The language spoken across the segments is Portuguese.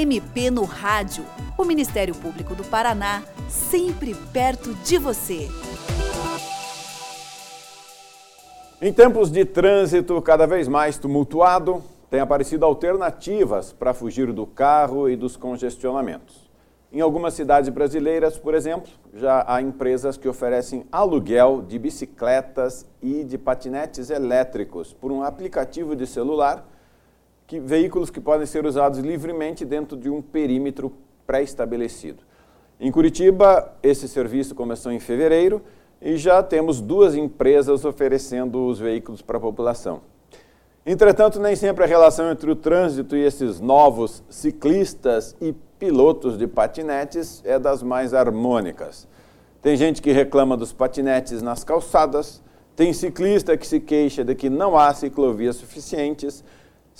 MP no Rádio. O Ministério Público do Paraná, sempre perto de você. Em tempos de trânsito cada vez mais tumultuado, têm aparecido alternativas para fugir do carro e dos congestionamentos. Em algumas cidades brasileiras, por exemplo, já há empresas que oferecem aluguel de bicicletas e de patinetes elétricos por um aplicativo de celular, que, veículos que podem ser usados livremente dentro de um perímetro pré-estabelecido. Em Curitiba, esse serviço começou em fevereiro e já temos duas empresas oferecendo os veículos para a população. Entretanto, nem sempre a relação entre o trânsito e esses novos ciclistas e pilotos de patinetes é das mais harmônicas. Tem gente que reclama dos patinetes nas calçadas, tem ciclista que se queixa de que não há ciclovias suficientes,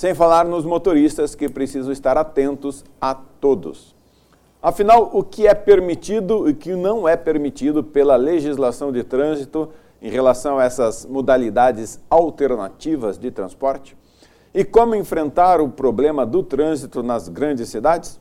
sem falar nos motoristas que precisam estar atentos a todos. Afinal, o que é permitido e o que não é permitido pela legislação de trânsito em relação a essas modalidades alternativas de transporte? E como enfrentar o problema do trânsito nas grandes cidades?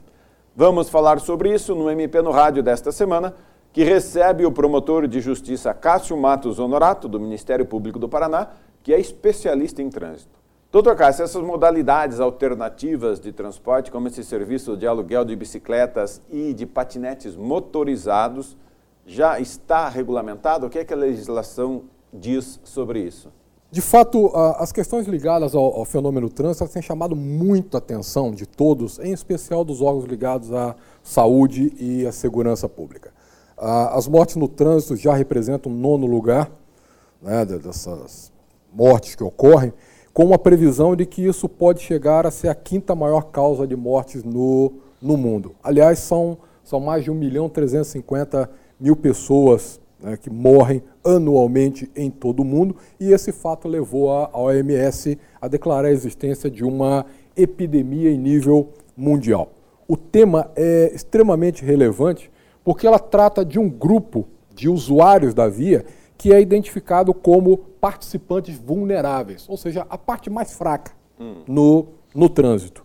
Vamos falar sobre isso no MP no Rádio desta semana, que recebe o promotor de justiça Cássio Matos Honorato, do Ministério Público do Paraná, que é especialista em trânsito. Doutor Cássio, essas modalidades alternativas de transporte, como esse serviço de aluguel de bicicletas e de patinetes motorizados, já está regulamentado? O que, é que a legislação diz sobre isso? De fato, as questões ligadas ao, fenômeno trânsito têm chamado muito a atenção de todos, em especial dos órgãos ligados à saúde e à segurança pública. As mortes no trânsito já representam o nono lugar né, dessas mortes que ocorrem, com a previsão de que isso pode chegar a ser a quinta maior causa de mortes no, no mundo. Aliás, são, são mais de 1 milhão 350 mil pessoas né, que morrem anualmente em todo o mundo, e esse fato levou a, a OMS a declarar a existência de uma epidemia em nível mundial. O tema é extremamente relevante porque ela trata de um grupo de usuários da via que é identificado como participantes vulneráveis, ou seja, a parte mais fraca hum. no, no trânsito.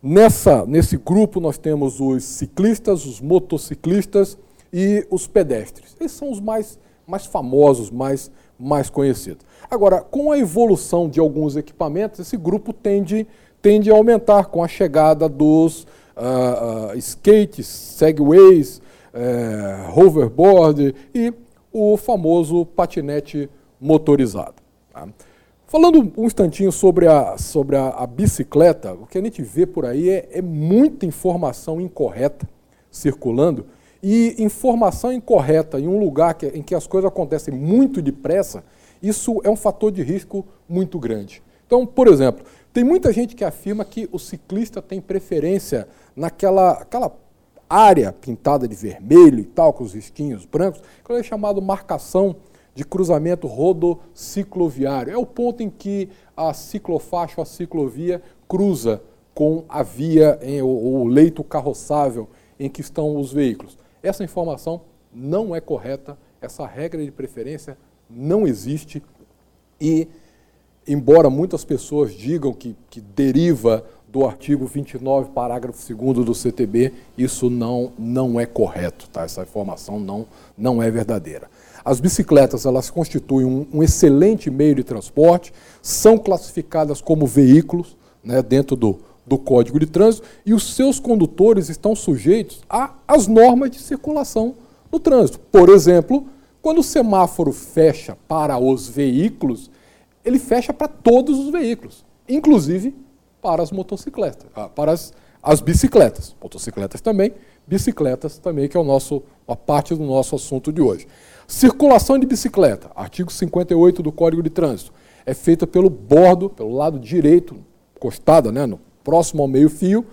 Nessa, nesse grupo nós temos os ciclistas, os motociclistas e os pedestres. Esses são os mais, mais famosos, mais, mais conhecidos. Agora, com a evolução de alguns equipamentos, esse grupo tende, tende a aumentar com a chegada dos uh, uh, skates, segways, uh, hoverboard e o famoso patinete motorizado. Tá? Falando um instantinho sobre, a, sobre a, a, bicicleta, o que a gente vê por aí é, é muita informação incorreta circulando e informação incorreta em um lugar que, em que as coisas acontecem muito depressa, isso é um fator de risco muito grande. Então, por exemplo, tem muita gente que afirma que o ciclista tem preferência naquela aquela área pintada de vermelho e tal, com os risquinhos brancos, que é chamado marcação de cruzamento rodocicloviário. É o ponto em que a ciclofaixa ou a ciclovia cruza com a via, em, o, o leito carroçável em que estão os veículos. Essa informação não é correta, essa regra de preferência não existe e, embora muitas pessoas digam que, que deriva do artigo 29, parágrafo 2 do CTB, isso não, não é correto, tá? essa informação não, não é verdadeira. As bicicletas elas constituem um, um excelente meio de transporte, são classificadas como veículos né, dentro do, do Código de Trânsito e os seus condutores estão sujeitos às normas de circulação no trânsito. Por exemplo, quando o semáforo fecha para os veículos, ele fecha para todos os veículos, inclusive para as motocicletas, ah, para as, as bicicletas. Motocicletas também, bicicletas também, que é o nosso, uma parte do nosso assunto de hoje. Circulação de bicicleta, artigo 58 do Código de Trânsito, é feita pelo bordo, pelo lado direito, costada, né, no, próximo ao meio-fio,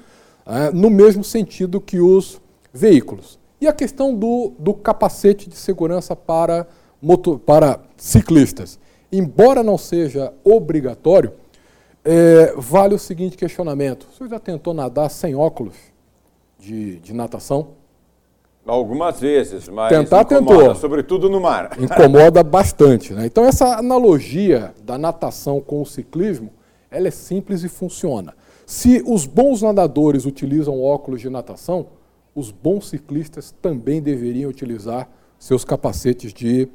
é, no mesmo sentido que os veículos. E a questão do, do capacete de segurança para, motor, para ciclistas. Embora não seja obrigatório, é, vale o seguinte questionamento: o senhor já tentou nadar sem óculos de, de natação? Algumas vezes, mas Tentar incomoda, tentou. sobretudo no mar. Incomoda bastante. Né? Então, essa analogia da natação com o ciclismo, ela é simples e funciona. Se os bons nadadores utilizam óculos de natação, os bons ciclistas também deveriam utilizar seus capacetes de,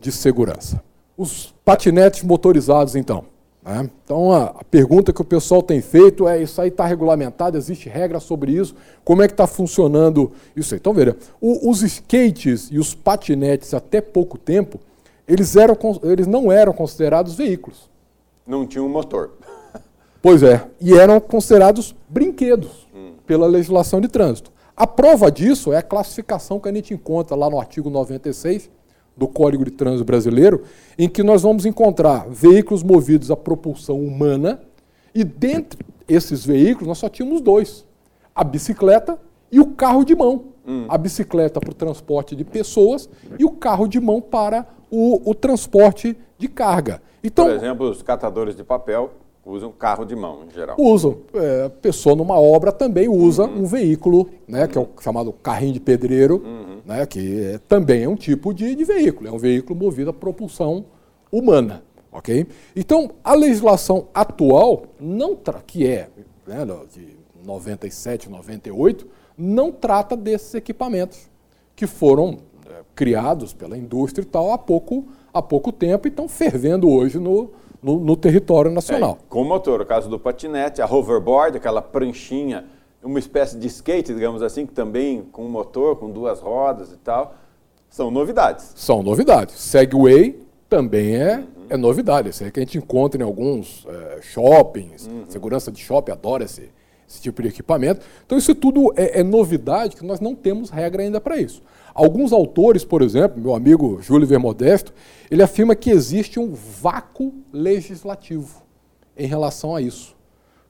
de segurança. Os patinetes motorizados, então. Né? Então, a, pergunta que o pessoal tem feito é: isso aí está regulamentado? Existe regra sobre isso? Como é que está funcionando isso aí? Então, veja, os skates e os patinetes, até pouco tempo, eles, eram, eles não eram considerados veículos. Não tinham um motor. Pois é, e eram considerados brinquedos hum. pela legislação de trânsito. A prova disso é a classificação que a gente encontra lá no artigo 96 do Código de Trânsito Brasileiro, em que nós vamos encontrar veículos movidos a propulsão humana, e dentre esses veículos nós só tínhamos dois: a bicicleta e o carro de mão. Hum. A bicicleta para o transporte de pessoas e o carro de mão para o, o transporte de carga. Então, Por exemplo, os catadores de papel usam carro de mão, em geral. Usam. É, pessoa numa obra também usa uhum. um veículo, né, uhum. que é o chamado carrinho de pedreiro, uhum. né, que é, também é um tipo de, de, veículo, é um veículo movido a propulsão humana. ok? Então, a legislação atual, não que é né, de 97, 98, não trata desses equipamentos que foram criados pela indústria e tal há pouco, há pouco tempo e estão fervendo hoje no, no, no território nacional. É, com motor, o caso do patinete, a hoverboard, aquela pranchinha, uma espécie de skate, digamos assim, que também com motor, com duas rodas e tal, são novidades. São novidades. Segway também é, uhum. é novidade. Isso é que a gente encontra em alguns é, shoppings, uhum. segurança de shopping adora esse, esse tipo de equipamento. Então isso tudo é, é novidade que nós não temos regra ainda para isso. Alguns autores, por exemplo, meu amigo Júlio Vermodesto, ele afirma que existe um vácuo legislativo em relação a isso.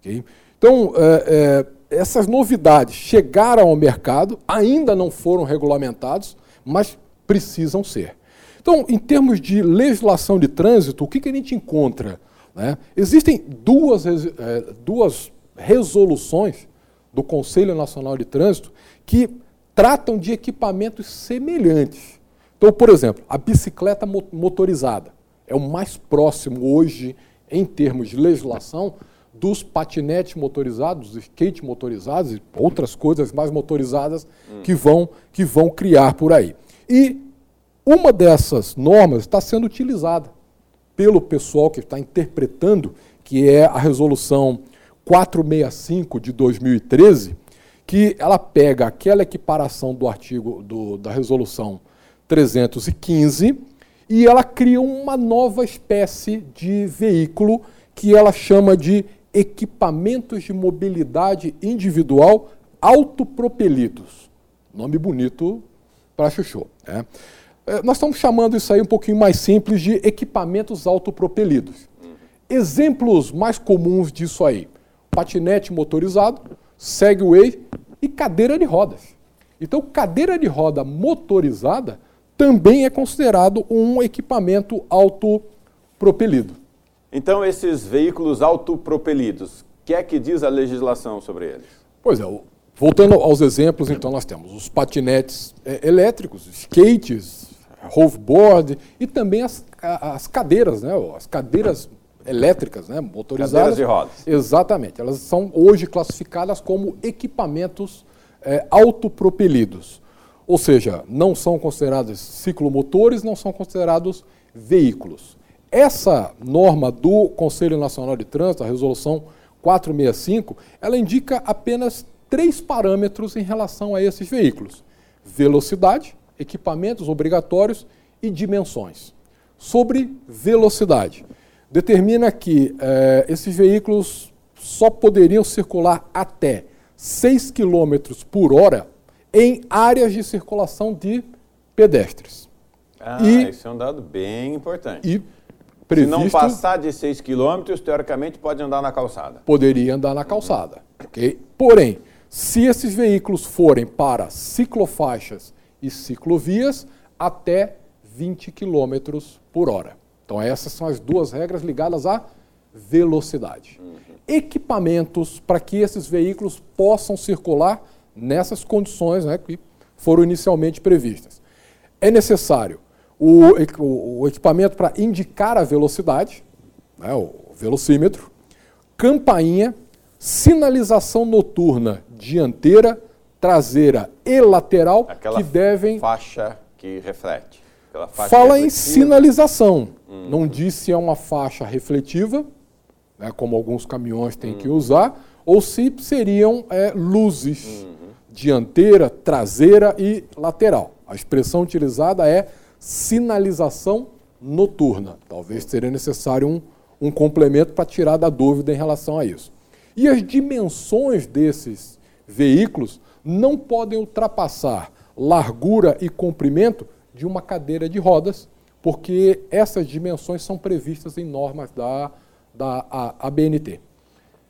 Okay? Então, é, é, essas novidades chegaram ao mercado, ainda não foram regulamentados, mas precisam ser. Então, em termos de legislação de trânsito, o que, que a gente encontra? Né? Existem duas, é, duas resoluções do Conselho Nacional de Trânsito que tratam de equipamentos semelhantes. Então, por exemplo, a bicicleta motorizada é o mais próximo hoje, em termos de legislação, dos patinetes motorizados, dos skate motorizados e outras coisas mais motorizadas hum. que, vão, que vão criar por aí. E uma dessas normas está sendo utilizada pelo pessoal que está interpretando, que é a resolução 465 de 2013, que ela pega aquela equiparação do artigo do, da resolução 315 e ela cria uma nova espécie de veículo que ela chama de equipamentos de mobilidade individual autopropelidos. Nome bonito para chuchu. Né? É, nós estamos chamando isso aí um pouquinho mais simples de equipamentos autopropelidos. Exemplos mais comuns disso aí: patinete motorizado, Segway e cadeira de rodas. Então, cadeira de roda motorizada também é considerado um equipamento autopropelido. Então, esses veículos autopropelidos, o que é que diz a legislação sobre eles? Pois é, voltando aos exemplos, então nós temos os patinetes é, elétricos, skates, hoverboard e também as, as cadeiras, né, as cadeiras elétricas, né, motorizadas. Cadeiras de rodas. Exatamente. Elas são hoje classificadas como equipamentos é, autopropelidos. Ou seja, não são considerados ciclomotores, não são considerados veículos. Essa norma do Conselho Nacional de Trânsito, a resolução 465, ela indica apenas três parâmetros em relação a esses veículos: velocidade, equipamentos obrigatórios e dimensões. Sobre velocidade, determina que eh, esses veículos só poderiam circular até 6 km por hora em áreas de circulação de pedestres. Ah, e, isso é um dado bem importante. E previsto, Se não passar de 6 km, teoricamente pode andar na calçada. Poderia andar na calçada. Okay? Porém, se esses veículos forem para ciclofaixas e ciclovias, até 20 km por hora. Então, essas são as duas regras ligadas à velocidade. Uhum. Equipamentos para que esses veículos possam circular nessas condições né, que foram inicialmente previstas. É necessário o, o, o equipamento para indicar a velocidade, né, o velocímetro, campainha, sinalização noturna dianteira, traseira e lateral Aquela que devem. faixa que reflete. Fala em sinalização. Não diz se é uma faixa refletiva, né, como alguns caminhões têm hum. que usar, ou se seriam é, luzes uhum. dianteira, traseira e lateral. A expressão utilizada é sinalização noturna. Talvez seria necessário um, um complemento para tirar da dúvida em relação a isso. E as dimensões desses veículos não podem ultrapassar largura e comprimento de uma cadeira de rodas, porque essas dimensões são previstas em normas da, da ABNT.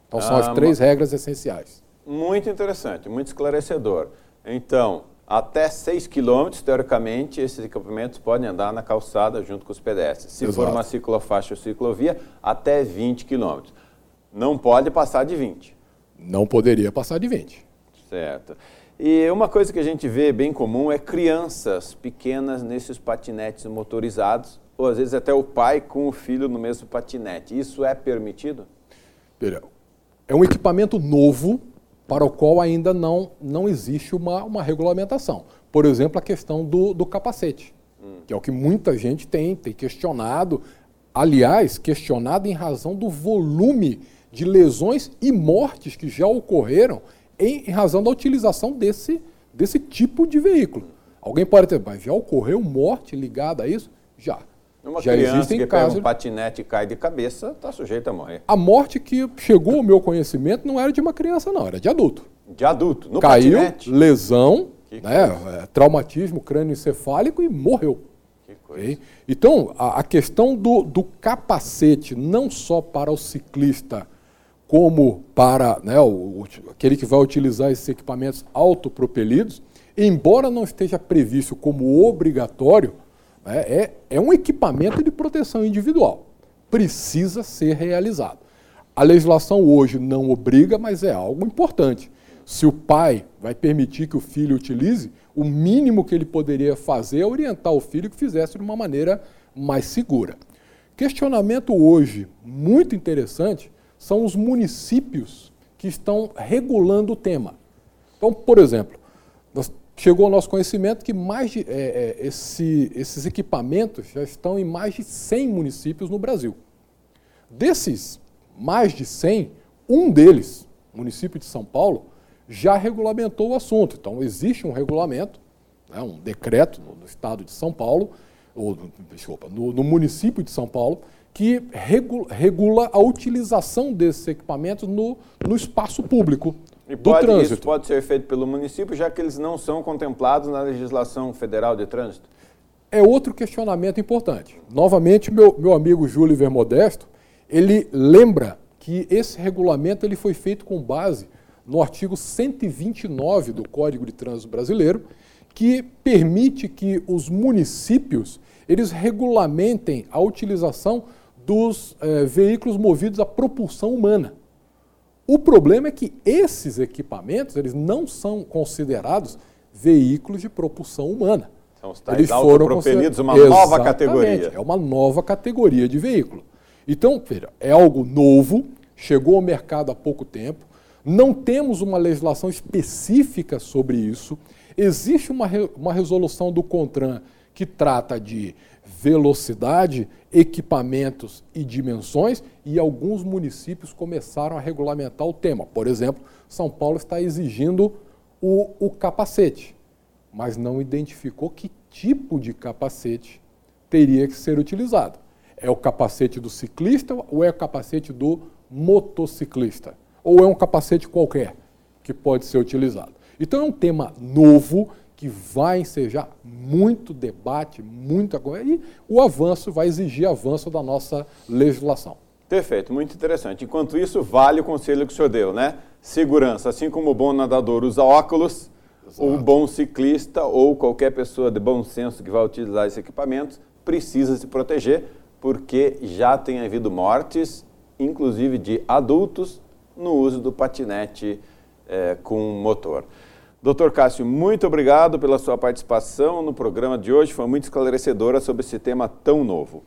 Então, são ah, as três regras essenciais. Muito interessante, muito esclarecedor. Então, até 6 quilômetros, teoricamente, esses equipamentos podem andar na calçada junto com os pedestres. Se Exato. for uma ciclofaixa ou ciclovia, até 20 quilômetros. Não pode passar de 20. Não poderia passar de 20. Certo. E uma coisa que a gente vê bem comum é crianças pequenas nesses patinetes motorizados, ou às vezes até o pai com o filho no mesmo patinete. Isso é permitido? É um equipamento novo para o qual ainda não, não existe uma, uma regulamentação. Por exemplo, a questão do, do capacete, hum. que é o que muita gente tem, tem questionado. Aliás, questionado em razão do volume de lesões e mortes que já ocorreram em, em razão da utilização desse, desse tipo de veículo. Alguém pode ter, mas já ocorreu morte ligada a isso? Já. Uma Já criança que casos... pega um patinete e cai de cabeça, está sujeita a morrer. A morte que chegou ao meu conhecimento não era de uma criança, não, era de adulto. De adulto, no Caiu, patinete? lesão, né, é, traumatismo crânioencefálico e morreu. Que coisa. Okay? Então, a, a questão do, do, capacete, não só para o ciclista, como para né, o, aquele que vai utilizar esses equipamentos autopropelidos, embora não esteja previsto como obrigatório, é, é, é um equipamento de proteção individual. Precisa ser realizado. A legislação hoje não obriga, mas é algo importante. Se o pai vai permitir que o filho utilize, o mínimo que ele poderia fazer é orientar o filho que fizesse de uma maneira mais segura. Questionamento hoje muito interessante são os municípios que estão regulando o tema. Então, por exemplo, chegou ao nosso conhecimento que mais de, é, é, esse, esses equipamentos já estão em mais de 100 municípios no Brasil. Desses mais de 100, um deles, município de São Paulo, já regulamentou o assunto. Então, existe um regulamento, né, um decreto no, no, estado de São Paulo, ou, desculpa, no, no município de São Paulo, que regula, a utilização desses equipamentos no, no espaço público, e do pode, trânsito. Isso pode ser feito pelo município, já que eles não são contemplados na legislação federal de trânsito? É outro questionamento importante. Novamente, meu, meu amigo Júlio Vermodesto, ele lembra que esse regulamento ele foi feito com base no artigo 129 do Código de Trânsito Brasileiro, que permite que os municípios eles regulamentem a utilização dos eh, veículos movidos a propulsão humana. O problema é que esses equipamentos eles não são considerados veículos de propulsão humana. São os tais eles foram propelidos uma nova categoria. É uma nova categoria de veículo. Então, veja, é algo novo, chegou ao mercado há pouco tempo, não temos uma legislação específica sobre isso. Existe uma, uma resolução do CONTRAN que trata de velocidade, equipamentos e dimensões, e alguns municípios começaram a regulamentar o tema. Por exemplo, São Paulo está exigindo o, o capacete, mas não identificou que tipo de capacete teria que ser utilizado. É o capacete do ciclista ou é o capacete do motociclista? Ou é um capacete qualquer que pode ser utilizado? Então é um tema novo que vai ensejar muito debate, muita coisa, e o avanço vai exigir avanço da nossa legislação. Perfeito, muito interessante. Enquanto isso, vale o conselho que o senhor deu, né? Segurança, assim como o bom nadador usa óculos, Exato. o bom ciclista ou qualquer pessoa de bom senso que vai utilizar esses equipamentos precisa se proteger, porque já tem havido mortes, inclusive de adultos, no uso do patinete é, com motor. Doutor Cássio, muito obrigado pela sua participação no programa de hoje, foi muito esclarecedora sobre esse tema tão novo.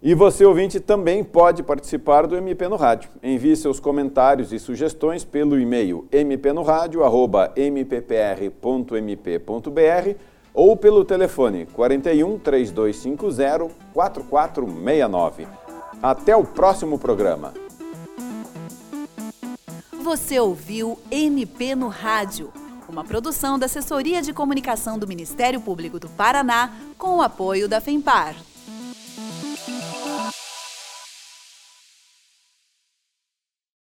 E você, ouvinte, também pode participar do MP no Rádio. Envie seus comentários e sugestões pelo e-mail mpnoradio.mppr.mp.br ou pelo telefone 41 3250 4469. Até o próximo programa. Você ouviu MP no Rádio, uma produção da Assessoria de Comunicação do Ministério Público do Paraná com o apoio da FEMPAR.